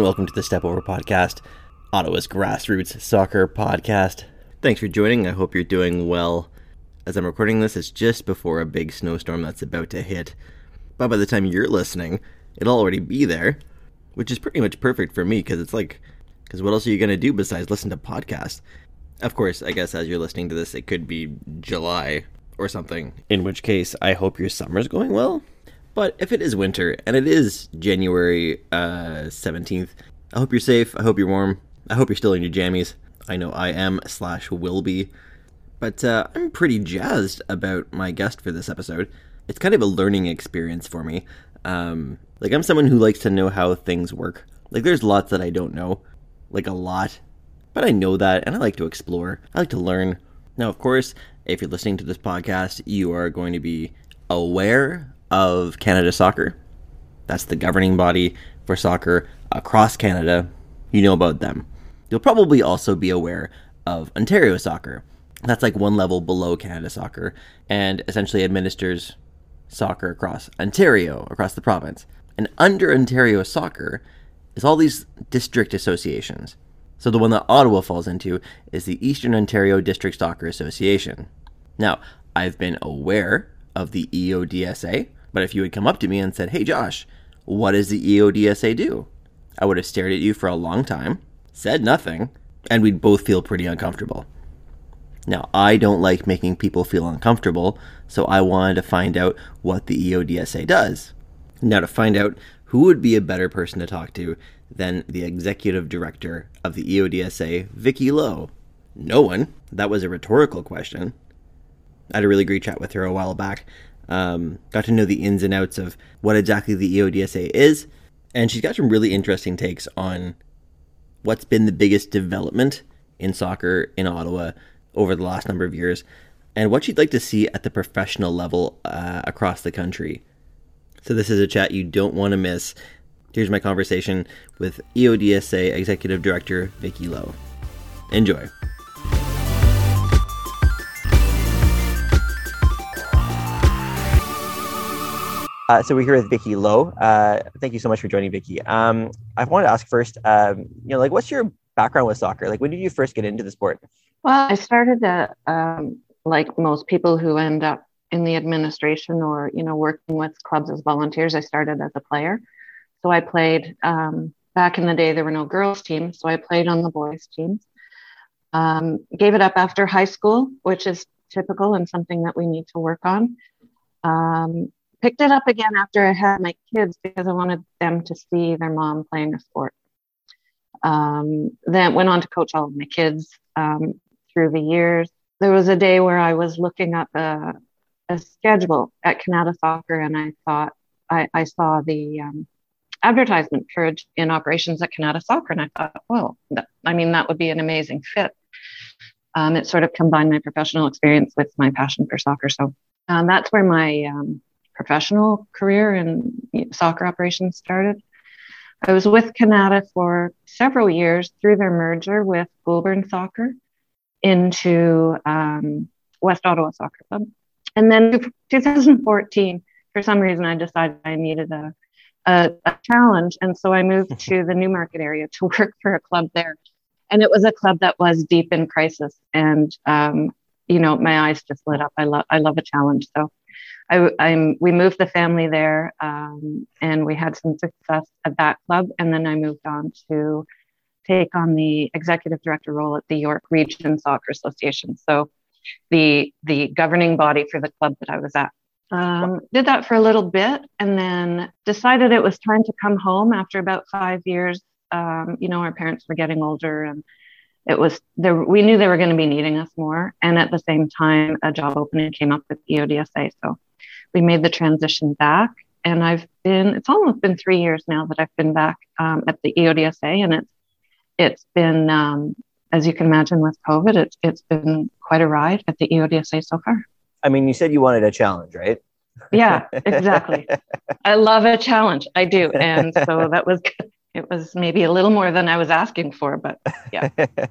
and welcome to the Step Over Podcast, Ottawa's grassroots soccer podcast. Thanks for joining. I hope you're doing well. As I'm recording this, it's just before a big snowstorm that's about to hit. But by the time you're listening, it'll already be there, which is pretty much perfect for me because it's like, because what else are you going to do besides listen to podcasts? Of course, I guess as you're listening to this, it could be July or something, in which case, I hope your summer's going well. But if it is winter, and it is January uh, 17th, I hope you're safe. I hope you're warm. I hope you're still in your jammies. I know I am, slash will be. But uh, I'm pretty jazzed about my guest for this episode. It's kind of a learning experience for me. Um, like, I'm someone who likes to know how things work. Like, there's lots that I don't know. Like, a lot. But I know that, and I like to explore. I like to learn. Now, of course, if you're listening to this podcast, you are going to be aware of Canada Soccer. That's the governing body for soccer across Canada. You know about them. You'll probably also be aware of Ontario Soccer. That's like one level below Canada Soccer and essentially administers soccer across Ontario, across the province. And under Ontario Soccer is all these district associations. So the one that Ottawa falls into is the Eastern Ontario District Soccer Association. Now, I've been aware of the EODSA, but if you had come up to me and said, Hey Josh, what does the EODSA do? I would have stared at you for a long time, said nothing, and we'd both feel pretty uncomfortable. Now, I don't like making people feel uncomfortable, so I wanted to find out what the EODSA does. Now, to find out who would be a better person to talk to than the executive director of the EODSA, Vicki Lowe? No one. That was a rhetorical question. I had a really great chat with her a while back, um, got to know the ins and outs of what exactly the EODSA is, and she's got some really interesting takes on what's been the biggest development in soccer in Ottawa over the last number of years, and what she'd like to see at the professional level uh, across the country. So, this is a chat you don't want to miss. Here's my conversation with EODSA Executive Director Vicki Lowe. Enjoy. Uh, so we're here with Vicki Lowe. Uh, thank you so much for joining, Vicki. Um, I wanted to ask first, um, you know, like, what's your background with soccer? Like, when did you first get into the sport? Well, I started um, like most people who end up in the administration or you know working with clubs as volunteers. I started as a player, so I played. Um, back in the day, there were no girls' teams, so I played on the boys' teams. Um, gave it up after high school, which is typical and something that we need to work on. Um, picked it up again after I had my kids because I wanted them to see their mom playing a sport. Um, then went on to coach all of my kids um, through the years. There was a day where I was looking up a, a schedule at Kanata Soccer, and I thought I, I saw the um, advertisement for in operations at Kanata Soccer, and I thought, well, that, I mean, that would be an amazing fit. Um, it sort of combined my professional experience with my passion for soccer, so um, that's where my um, professional career in soccer operations started. I was with Kanata for several years through their merger with Goulbourn Soccer into um, West Ottawa Soccer Club. And then 2014, for some reason, I decided I needed a, a, a challenge. And so I moved to the Newmarket area to work for a club there. And it was a club that was deep in crisis. And, um, you know, my eyes just lit up. I love, I love a challenge. So I, I'm, we moved the family there um, and we had some success at that club. And then I moved on to take on the executive director role at the York Region Soccer Association. So the, the governing body for the club that I was at. Um, did that for a little bit and then decided it was time to come home after about five years. Um, you know, our parents were getting older and it was there we knew they were going to be needing us more and at the same time a job opening came up with eodsa so we made the transition back. And I've been, it's almost been three years now that I've been back um, at the EODSA. And it's, it's been, um, as you can imagine with COVID, it's, it's been quite a ride at the EODSA so far. I mean, you said you wanted a challenge, right? Yeah, exactly. I love a challenge. I do. And so that was. It was maybe a little more than I was asking for, but yeah.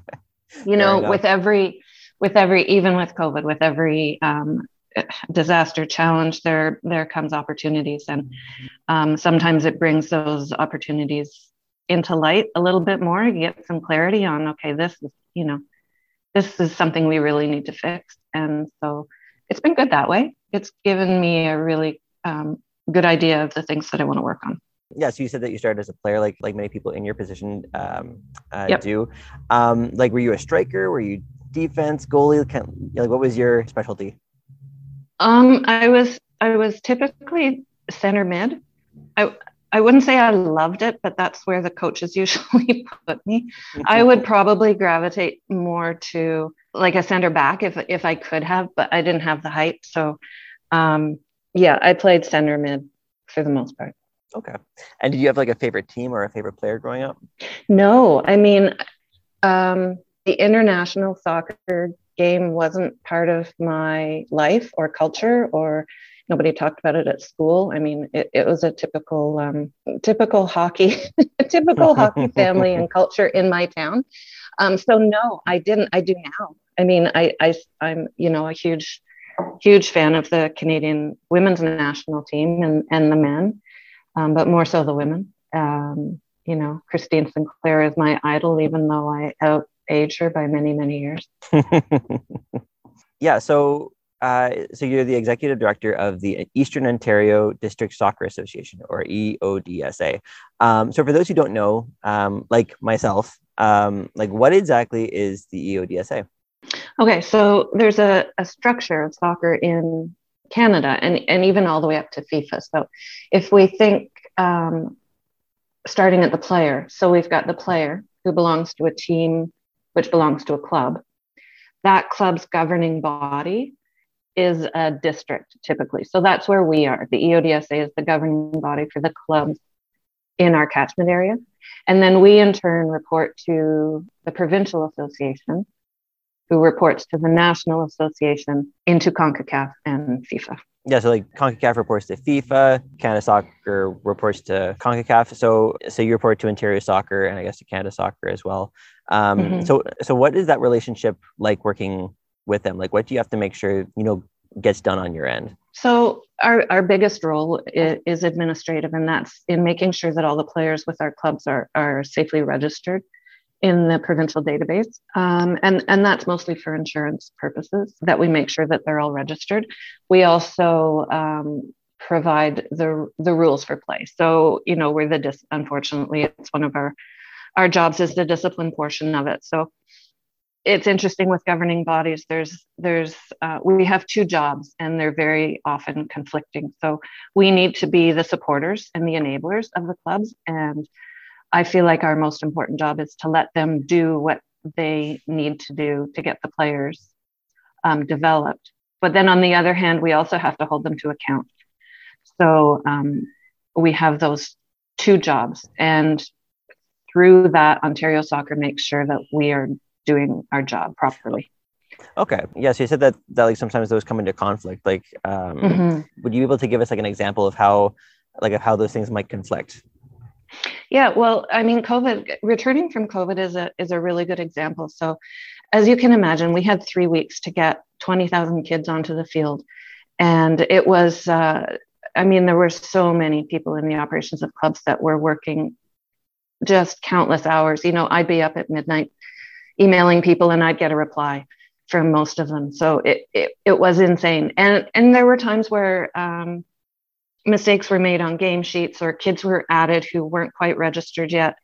You know, with every, with every, even with COVID, with every um, disaster challenge, there there comes opportunities, and um, sometimes it brings those opportunities into light a little bit more. You get some clarity on, okay, this is, you know, this is something we really need to fix. And so it's been good that way. It's given me a really um, good idea of the things that I want to work on. Yeah, so you said that you started as a player, like like many people in your position um, uh, yep. do. Um, like, were you a striker? Were you defense, goalie? Like, what was your specialty? Um, I was I was typically center mid. I I wouldn't say I loved it, but that's where the coaches usually put me. I would probably gravitate more to like a center back if if I could have, but I didn't have the height. So um, yeah, I played center mid for the most part. Okay. And did you have like a favorite team or a favorite player growing up? No, I mean, um, the international soccer game wasn't part of my life or culture or nobody talked about it at school. I mean, it, it was a typical, um, typical hockey, typical hockey family and culture in my town. Um, so no, I didn't. I do now. I mean, I, I, I'm, you know, a huge, huge fan of the Canadian women's national team and and the men, um, but more so the women. Um, you know, Christine Sinclair is my idol, even though I out age her by many, many years. yeah. So uh, so you're the executive director of the Eastern Ontario District Soccer Association, or EODSA. Um, so for those who don't know, um, like myself, um, like what exactly is the EODSA? Okay, so there's a, a structure of soccer in Canada, and and even all the way up to FIFA. So if we think um, starting at the player, so we've got the player who belongs to a team which belongs to a club. That club's governing body is a district typically. So that's where we are. The EODSA is the governing body for the clubs in our catchment area. And then we in turn report to the provincial association, who reports to the national association into CONCACAF and FIFA. Yeah, so like CONCACAF reports to FIFA, Canada Soccer reports to CONCACAF. So so you report to Ontario Soccer and I guess to Canada Soccer as well. Um, mm-hmm. So so what is that relationship like working with them? Like, what do you have to make sure you know gets done on your end? So our, our biggest role is, is administrative, and that's in making sure that all the players with our clubs are, are safely registered in the provincial database. Um, and, and that's mostly for insurance purposes that we make sure that they're all registered. We also um, provide the, the rules for play. So, you know, we're the, dis- unfortunately, it's one of our, our jobs is the discipline portion of it. So it's interesting with governing bodies. There's there's uh, we have two jobs and they're very often conflicting. So we need to be the supporters and the enablers of the clubs. And i feel like our most important job is to let them do what they need to do to get the players um, developed. But then on the other hand we also have to hold them to account. So um, we have those two jobs. And through that ontario soccer makes sure that we are doing our job properly. Okay. Yeah. So you said that that like sometimes those come into conflict. Like, um, mm-hmm. would you be able to give us like an example of how, like, of how those things might conflict? Yeah. Well, I mean, COVID returning from COVID is a is a really good example. So, as you can imagine, we had three weeks to get twenty thousand kids onto the field, and it was. Uh, I mean, there were so many people in the operations of clubs that were working just countless hours. You know, I'd be up at midnight emailing people and I'd get a reply from most of them. So it, it, it was insane. And, and there were times where um, mistakes were made on game sheets or kids were added who weren't quite registered yet.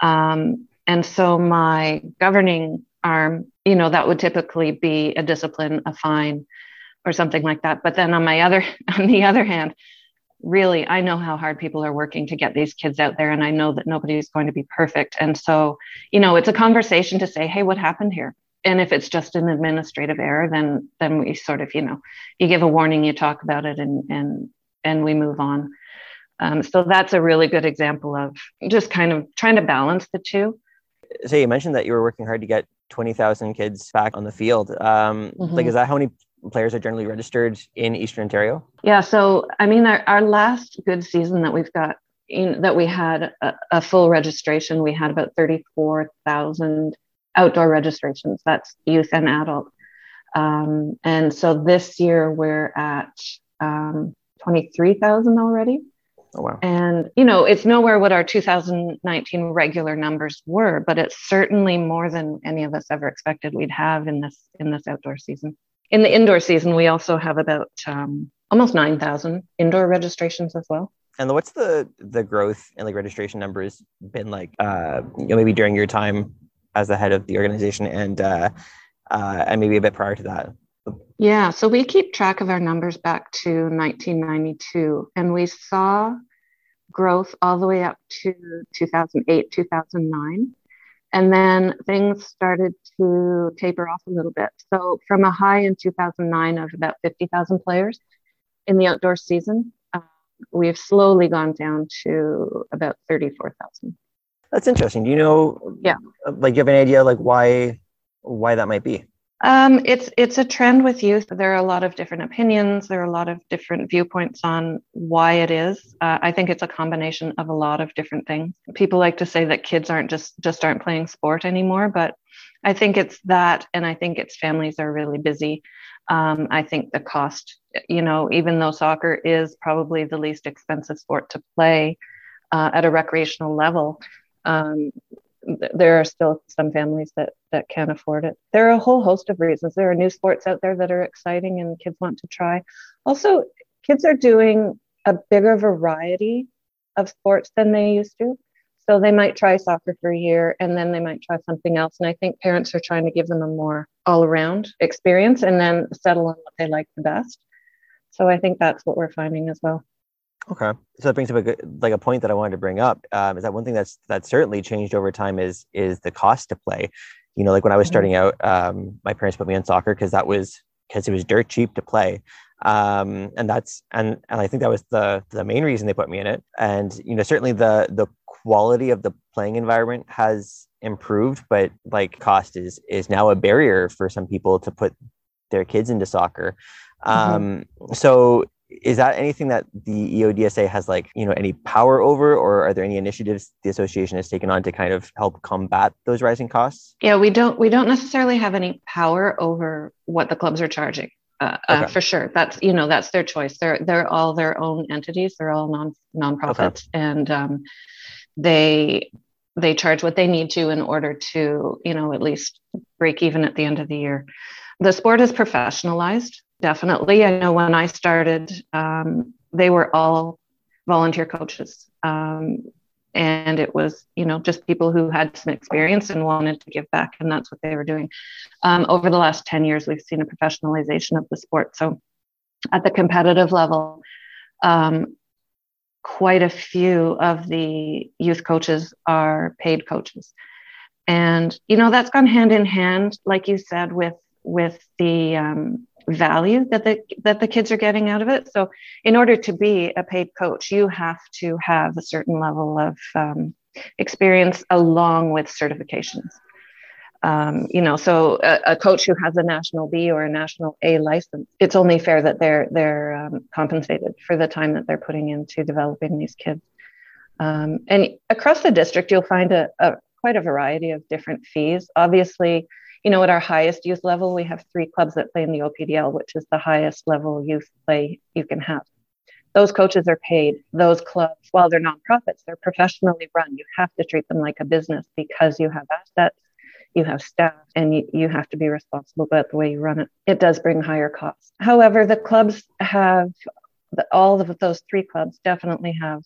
Um, and so my governing arm, you know, that would typically be a discipline, a fine, or something like that. But then on my other, on the other hand, really i know how hard people are working to get these kids out there and i know that nobody is going to be perfect. And so you know it's a conversation to say hey what happened here? And if it's just an administrative error then then we sort of you know you give a warning you talk about it and and and we move on. Um, so that's a really good example of just kind of trying to balance the two. So you mentioned that you were working hard to get 20000 kids back on the field. Um, mm-hmm. like is that how many players are generally registered in Eastern Ontario? Yeah, so I mean, our, our last good season that we've got in, that we had a, a full registration, we had about 34,000 outdoor registrations. That's youth and adult. Um, and so this year we're at um, 23,000 already. Oh, wow. And, you know, it's nowhere what our 2019 regular numbers were, but it's certainly more than any of us ever expected we'd have in this in this outdoor season. In the indoor season, we also have about um, almost 9,000 indoor registrations as well. And what's the the growth in like registration numbers been like? Uh, you know, maybe during your time as the head of the organization, and uh, uh, and maybe a bit prior to that. Yeah, so we keep track of our numbers back to 1992, and we saw growth all the way up to 2008, 2009. And then things started to taper off a little bit. So, from a high in 2009 of about 50,000 players in the outdoor season, uh, we've slowly gone down to about 34,000. That's interesting. Do you know? Yeah. Like, you have an idea like why why that might be? Um, it's it's a trend with youth. There are a lot of different opinions. There are a lot of different viewpoints on why it is. Uh, I think it's a combination of a lot of different things. People like to say that kids aren't just just aren't playing sport anymore, but I think it's that, and I think it's families are really busy. Um, I think the cost, you know, even though soccer is probably the least expensive sport to play uh, at a recreational level, um, there are still some families that that can't afford it. There are a whole host of reasons. There are new sports out there that are exciting and kids want to try. Also, kids are doing a bigger variety of sports than they used to. So they might try soccer for a year and then they might try something else. And I think parents are trying to give them a more all around experience and then settle on what they like the best. So I think that's what we're finding as well. Okay, so that brings up a good, like a point that I wanted to bring up. Um, is that one thing that's that's certainly changed over time is is the cost to play. You know, like when I was mm-hmm. starting out, um, my parents put me on soccer because that was because it was dirt cheap to play, um, and that's and and I think that was the the main reason they put me in it. And you know, certainly the the quality of the playing environment has improved, but like cost is is now a barrier for some people to put their kids into soccer. Mm-hmm. Um, so is that anything that the EODSA has like, you know, any power over, or are there any initiatives the association has taken on to kind of help combat those rising costs? Yeah, we don't we don't necessarily have any power over what the clubs are charging. Uh, uh okay. uh, for sure, that's you know that's their choice. They're they're all their own entities. They're all non nonprofits, okay. and um, they they charge what they need to in order to you know at least break even at the end of the year. The sport is professionalized definitely. I know when I started, um, they were all volunteer coaches. Um, and it was, you know, just people who had some experience and wanted to give back, and that's what they were doing. Um, over the last 10 years, we've seen a professionalization of the sport. So at the competitive level, um, quite a few of the youth coaches are paid coaches. And, you know, that's gone hand in hand, like you said, with with the um, value that the that the kids are getting out of it. So, in order to be a paid coach, you have to have a certain level of um, experience along with certifications. Um, you know, so a, a, coach who has a national B or a national A license, it's only fair that they're they're um, compensated for the time that they're putting into developing these kids. Um, and across the district, you'll find a, a quite a variety of different fees. Obviously, you know, at our highest youth level, we have three clubs that play in the OPDL, which is the highest level youth play you can have. Those coaches are paid. Those clubs, while they're nonprofits, they're professionally run. You have to treat them like a business because you have assets, you have staff, and you, you have to be responsible about the way you run it. It does bring higher costs. However, the clubs have all of those three clubs definitely have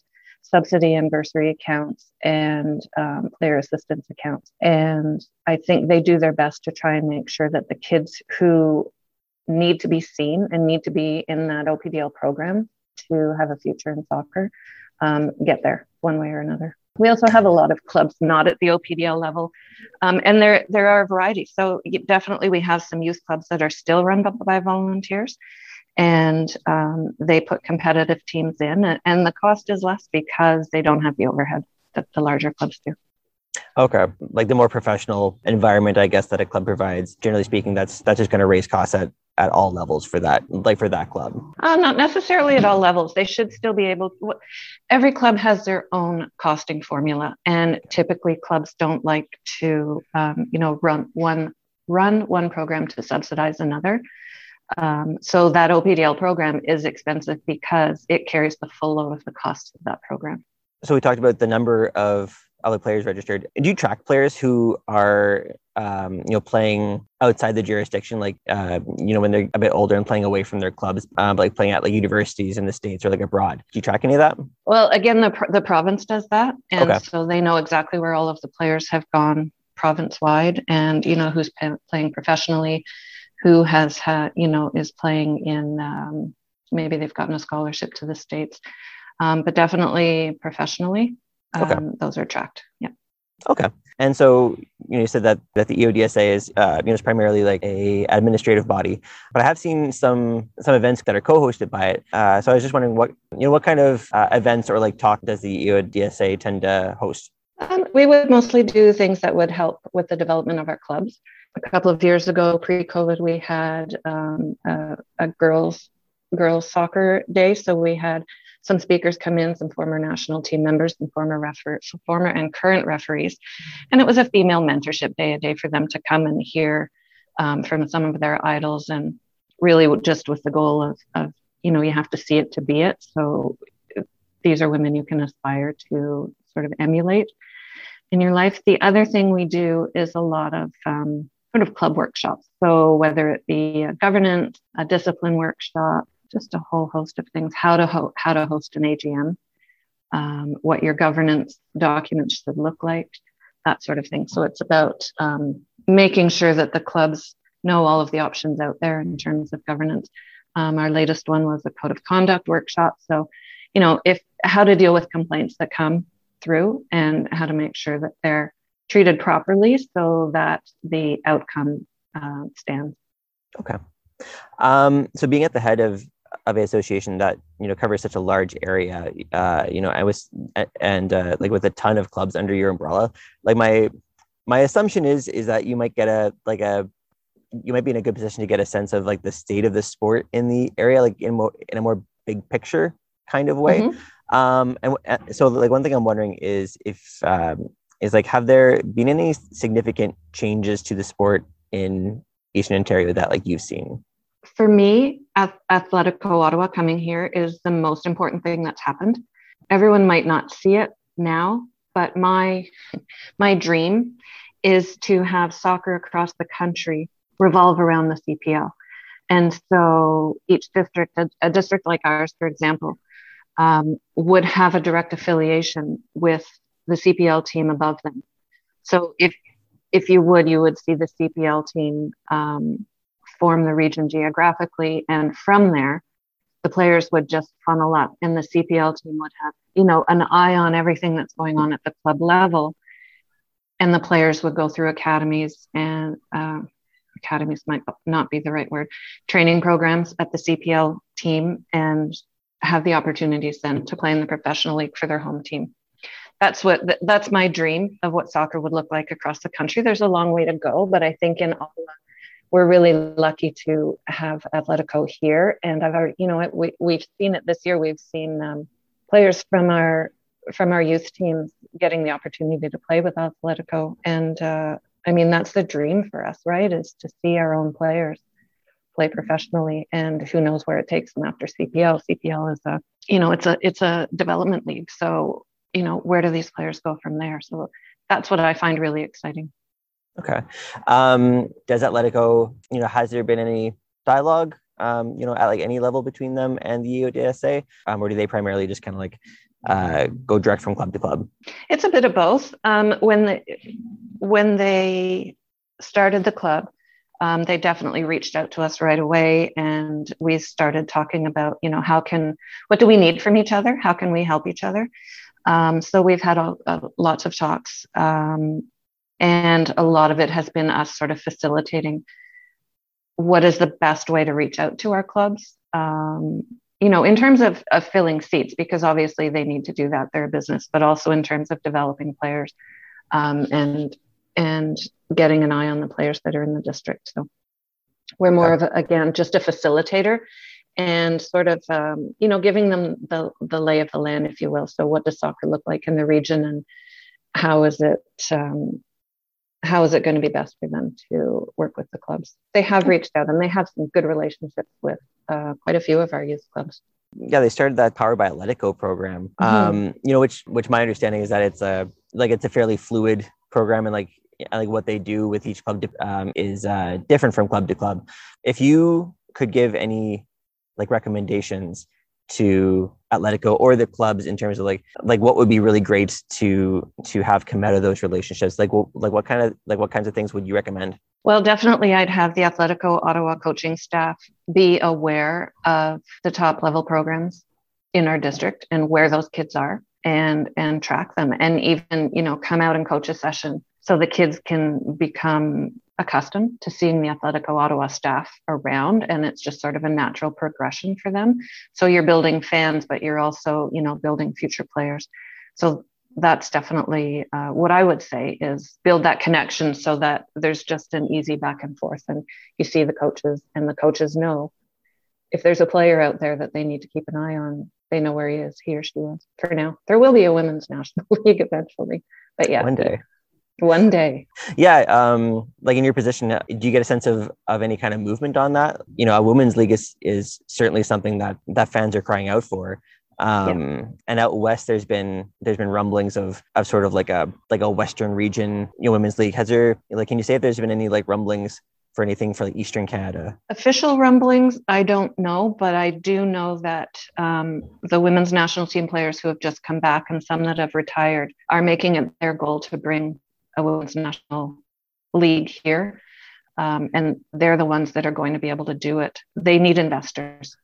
subsidy and bursary accounts and um, player assistance accounts. And I think they do their best to try and make sure that the kids who need to be seen and need to be in that OPDL program to have a future in soccer um, get there one way or another. We also have a lot of clubs not at the OPDL level, um, and there there are a variety. So definitely, we have some youth clubs that are still run by, by volunteers, and um, they put competitive teams in and the cost is less because they don't have the overhead that the larger clubs do. Okay like the more professional environment i guess that a club provides generally speaking that's that's just going to raise costs at at all levels for that like for that club. Uh, not necessarily at all levels. They should still be able to, every club has their own costing formula and typically clubs don't like to um, you know run one run one program to subsidize another Um, so that OPDL program is expensive because it carries the full load of the cost of that program. So we talked about the number of other players registered. Do you track players who are um, you know playing outside the jurisdiction, like uh, you know when they're a bit older and playing away from their clubs, um, like playing at like universities in the states or like abroad? Do you track any of that? Well, again, the the province does that, and okay. so they know exactly where all of the players have gone province wide, and you know who's p- playing professionally, who has had you know is playing in um, maybe they've gotten a scholarship to the states, um, but definitely professionally okay. Um, those are tracked. Yeah. Okay. And so you know, you said that that the EODSA is uh, you know is primarily like a administrative body, but I have seen some some events that are co-hosted by it. Uh, so I was just wondering what you know what kind of uh, events or like talk does the EODSA tend to host? Um, we would mostly do things that would help with the development of our clubs. A couple of years ago, pre-COVID, we had um, a, a girls girls soccer day, so we had some speakers come in, some former national team members, some former refer- former and current referees, and it was a female mentorship day, a day for them to come and hear um, from some of their idols, and really just with the goal of, of you know you have to see it to be it. So these are women you can aspire to sort of emulate in your life. The other thing we do is a lot of um, sort of club workshops. So whether it be a governance, a discipline workshop, just a whole host of things how to ho- how to host an AGM, um, what your governance documents should look like, that sort of thing. So it's about um, making sure that the clubs know all of the options out there in terms of governance. Um, our latest one was a code of conduct workshop. So, you know, if how to deal with complaints that come through and how to make sure that they're treated properly so that the outcome uh, stands. Okay. Um, so being at the head of of an association that you know covers such a large area uh you know i was and uh, like with a ton of clubs under your umbrella like my my assumption is is that you might get a like a you might be in a good position to get a sense of like the state of the sport in the area like in more in a more big picture kind of way mm-hmm. um and so like one thing i'm wondering is if um is like have there been any significant changes to the sport in eastern ontario that like you've seen for me, Atletico Ottawa coming here is the most important thing that's happened. Everyone might not see it now, but my my dream is to have soccer across the country revolve around the CPL. And so each district, a, a district like ours, for example, um, would have a direct affiliation with the CPL team above them. So if if you would, you would see the CPL team um, form the region geographically. And from there, the players would just funnel up, and the CPL team would have, you know, an eye on everything that's going on at the club level. And the players would go through academies and uh, academies might not be the right word, training programs at the CPL team and have the opportunities then to play in the professional league for their home team. That's what that's my dream of what soccer would look like across the country. There's a long way to go, but I think in Ottawa we're really lucky to have Atletico here. And I've already, you know, we, we've seen it this year. We've seen um, players from our from our youth teams getting the opportunity to play with Atletico. And uh, I mean, that's the dream for us, right? Is to see our own players play professionally. And who knows where it takes them after CPL. CPL is a, you know, it's a it's a development league. So you know, where do these players go from there? So that's what I find really exciting. Okay. Um, does Atletico, you know, has there been any dialogue, um, you know, at like any level between them and the EODSA, um, or do they primarily just kind of like uh, go direct from club to club? It's a bit of both. Um, when the when they started the club, um, they definitely reached out to us right away, and we started talking about, you know, how can what do we need from each other? How can we help each other? Um, so we've had a, a, lots of talks. Um, and a lot of it has been us sort of facilitating what is the best way to reach out to our clubs. Um, you know, in terms of, of filling seats, because obviously they need to do that, they're a business, but also in terms of developing players um, and and getting an eye on the players that are in the district. So we're more of a, again just a facilitator and sort of um, you know giving them the the lay of the land, if you will. So what does soccer look like in the region, and how is it um, how is it going to be best for them to work with the clubs? They have reached out and they have some good relationships with uh, quite a few of our youth clubs. Yeah, they started that Powered by Atletico program. Mm-hmm. Um, you know, which which my understanding is that it's a like it's a fairly fluid program and like like what they do with each club um, is uh, different from club to club. If you could give any like recommendations to Atletico or the clubs in terms of like like what would be really great to to have come out of those relationships? Like what like what kind of like what kinds of things would you recommend? Well, definitely I'd have the Atletico Ottawa coaching staff be aware of the top level programs in our district and where those kids are and and track them and even, you know, come out and coach a session so the kids can become accustomed to seeing the Atletico Ottawa staff around and it's just sort of a natural progression for them. So you're building fans, but you're also, you know, building future players. So that's definitely uh, what I would say is build that connection so that there's just an easy back and forth and you see the coaches and the coaches know if there's a player out there that they need to keep an eye on, they know where he is, he or she is for now. There will be a women's national league eventually, but yeah. One day one day. Yeah um like in your position uh, do you get a sense of of any kind of movement on that? You know a women's league is is certainly something that that fans are crying out for. Um yeah. and out west there's been there's been rumblings of of sort of like a like a western region you know women's league. Has there like can you say if there's been any like rumblings for anything for like eastern canada? Official rumblings i don't know but i do know that um, the women's national team players who have just come back and some that have retired are making it their goal to bring a women's national league here. Um, and they're the ones that are going to be able to do it. They need investors.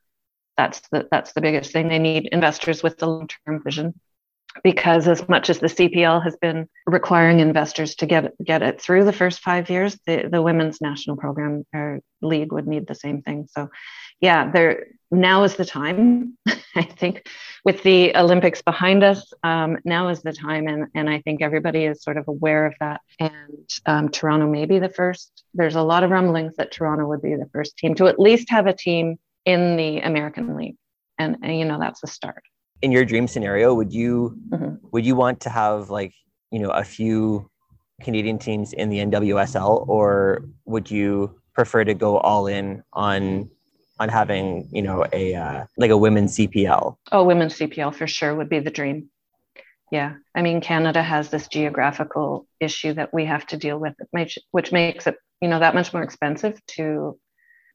That's the that's the biggest thing. They need investors with the long-term vision, because as much as the CPL has been requiring investors to get get it through the first five years, the, the women's national program or league would need the same thing. So, yeah, there now is the time. I think with the Olympics behind us, um, now is the time. And, and I think everybody is sort of aware of that. And um, Toronto may be the first. There's a lot of rumblings that Toronto would be the first team to at least have a team in the American League. And, and you know, that's a start. In your dream scenario, would you mm-hmm. would you want to have like, you know, a few Canadian teams in the NWSL, or would you prefer to go all in on on having you know a uh, like a women's CPL? Oh, women's CPL for sure would be the dream. Yeah, I mean Canada has this geographical issue that we have to deal with, which makes it you know that much more expensive to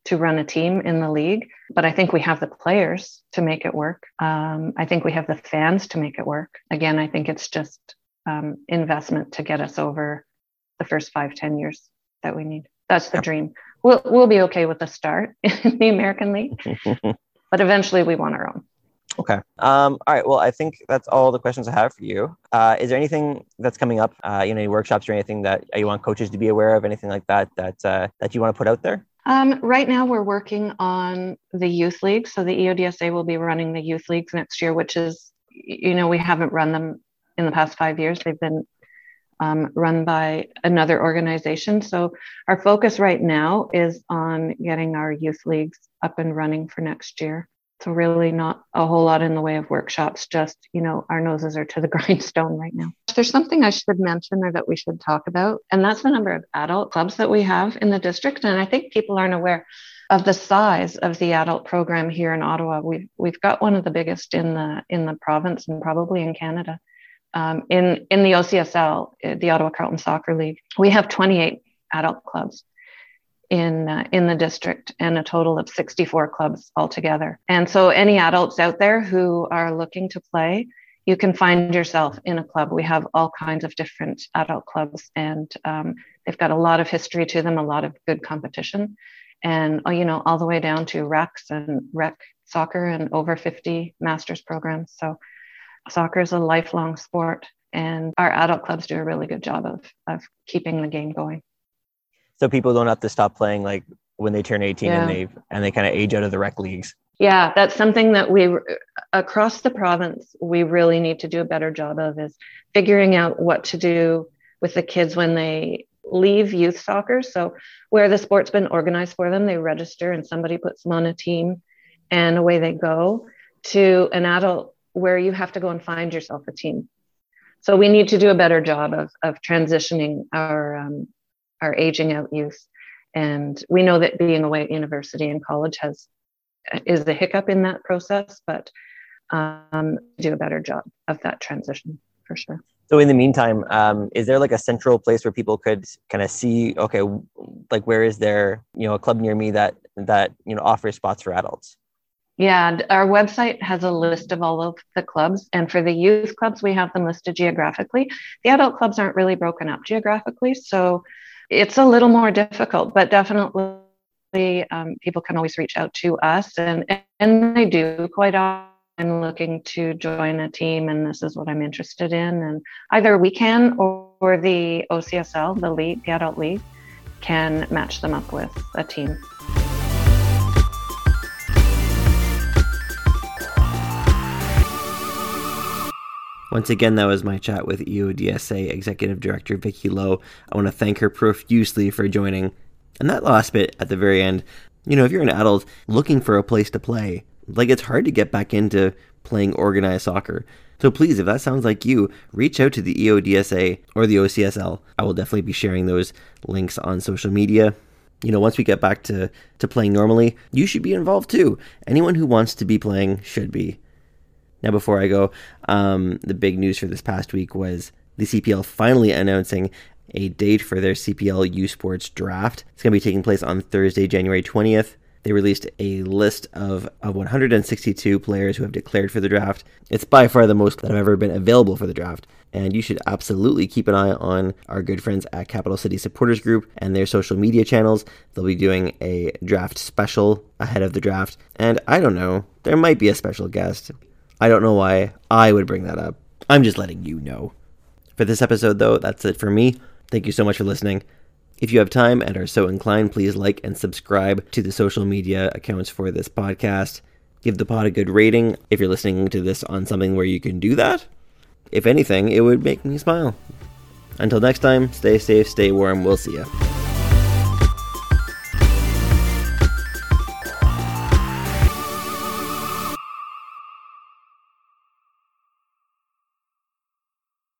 to run a team in the league. But I think we have the players to make it work. Um, I think we have the fans to make it work. Again, I think it's just um, investment to get us over the first five ten years that we need. That's the dream we'll we'll be okay with the start in the American League, but eventually we want our own. Okay. Um, all right. Well, I think that's all the questions I have for you. Uh, is there anything that's coming up? Uh, you know, any workshops or anything that you want coaches to be aware of? Anything like that that uh, that you want to put out there? Um, right now, we're working on the youth league. So the EODSA will be running the youth leagues next year, which is, you know, we haven't run them in the past five years. They've been um, run by another organization. So our focus right now is on getting our youth leagues up and running for next year. So really not a whole lot in the way of workshops, just, you know, our noses are to the grindstone right now. There's something I should mention or that we should talk about, and that's the number of adult clubs that we have in the district. And I think people aren't aware of the size of the adult program here in Ottawa. We've we've got one of the biggest in the in the province and probably in Canada um, in in the OCSL, uh, the Ottawa Carleton Soccer League, we have 28 adult clubs in uh, in the district and a total of 64 clubs altogether. And so, any adults out there who are looking to play, you can find yourself in a club. We have all kinds of different adult clubs, and um, they've got a lot of history to them, a lot of good competition, and uh, you know all the way down to recs and rec soccer and over 50 masters programs. So Soccer is a lifelong sport, and our adult clubs do a really good job of, of keeping the game going. So people don't have to stop playing like when they turn 18 yeah. and they and they kind of age out of the rec leagues. Yeah, that's something that we across the province we really need to do a better job of is figuring out what to do with the kids when they leave youth soccer. So where the sport's been organized for them, they register and somebody puts them on a team and away they go to an adult where you have to go and find yourself a team. So we need to do a better job of, of transitioning our um, our aging out youth. And we know that being away at university and college has is a hiccup in that process, but um, do a better job of that transition for sure. So in the meantime, um, is there like a central place where people could kind of see, okay, like where is there, you know, a club near me that that you know offers spots for adults? Yeah, our website has a list of all of the clubs, and for the youth clubs, we have them listed geographically. The adult clubs aren't really broken up geographically, so it's a little more difficult. But definitely, um, people can always reach out to us, and and they do quite often I'm looking to join a team and this is what I'm interested in. And either we can or, or the OCSL, the league, the adult league, can match them up with a team. Once again, that was my chat with EODSA Executive Director Vicki Lowe. I want to thank her profusely for joining. And that last bit at the very end, you know, if you're an adult looking for a place to play, like it's hard to get back into playing organized soccer. So please, if that sounds like you, reach out to the EODSA or the OCSL. I will definitely be sharing those links on social media. You know, once we get back to, to playing normally, you should be involved too. Anyone who wants to be playing should be. Now, before I go, um, the big news for this past week was the CPL finally announcing a date for their CPL U Sports draft. It's going to be taking place on Thursday, January 20th. They released a list of, of 162 players who have declared for the draft. It's by far the most that have ever been available for the draft. And you should absolutely keep an eye on our good friends at Capital City Supporters Group and their social media channels. They'll be doing a draft special ahead of the draft. And I don't know, there might be a special guest. I don't know why I would bring that up. I'm just letting you know. For this episode, though, that's it for me. Thank you so much for listening. If you have time and are so inclined, please like and subscribe to the social media accounts for this podcast. Give the pod a good rating if you're listening to this on something where you can do that. If anything, it would make me smile. Until next time, stay safe, stay warm. We'll see you.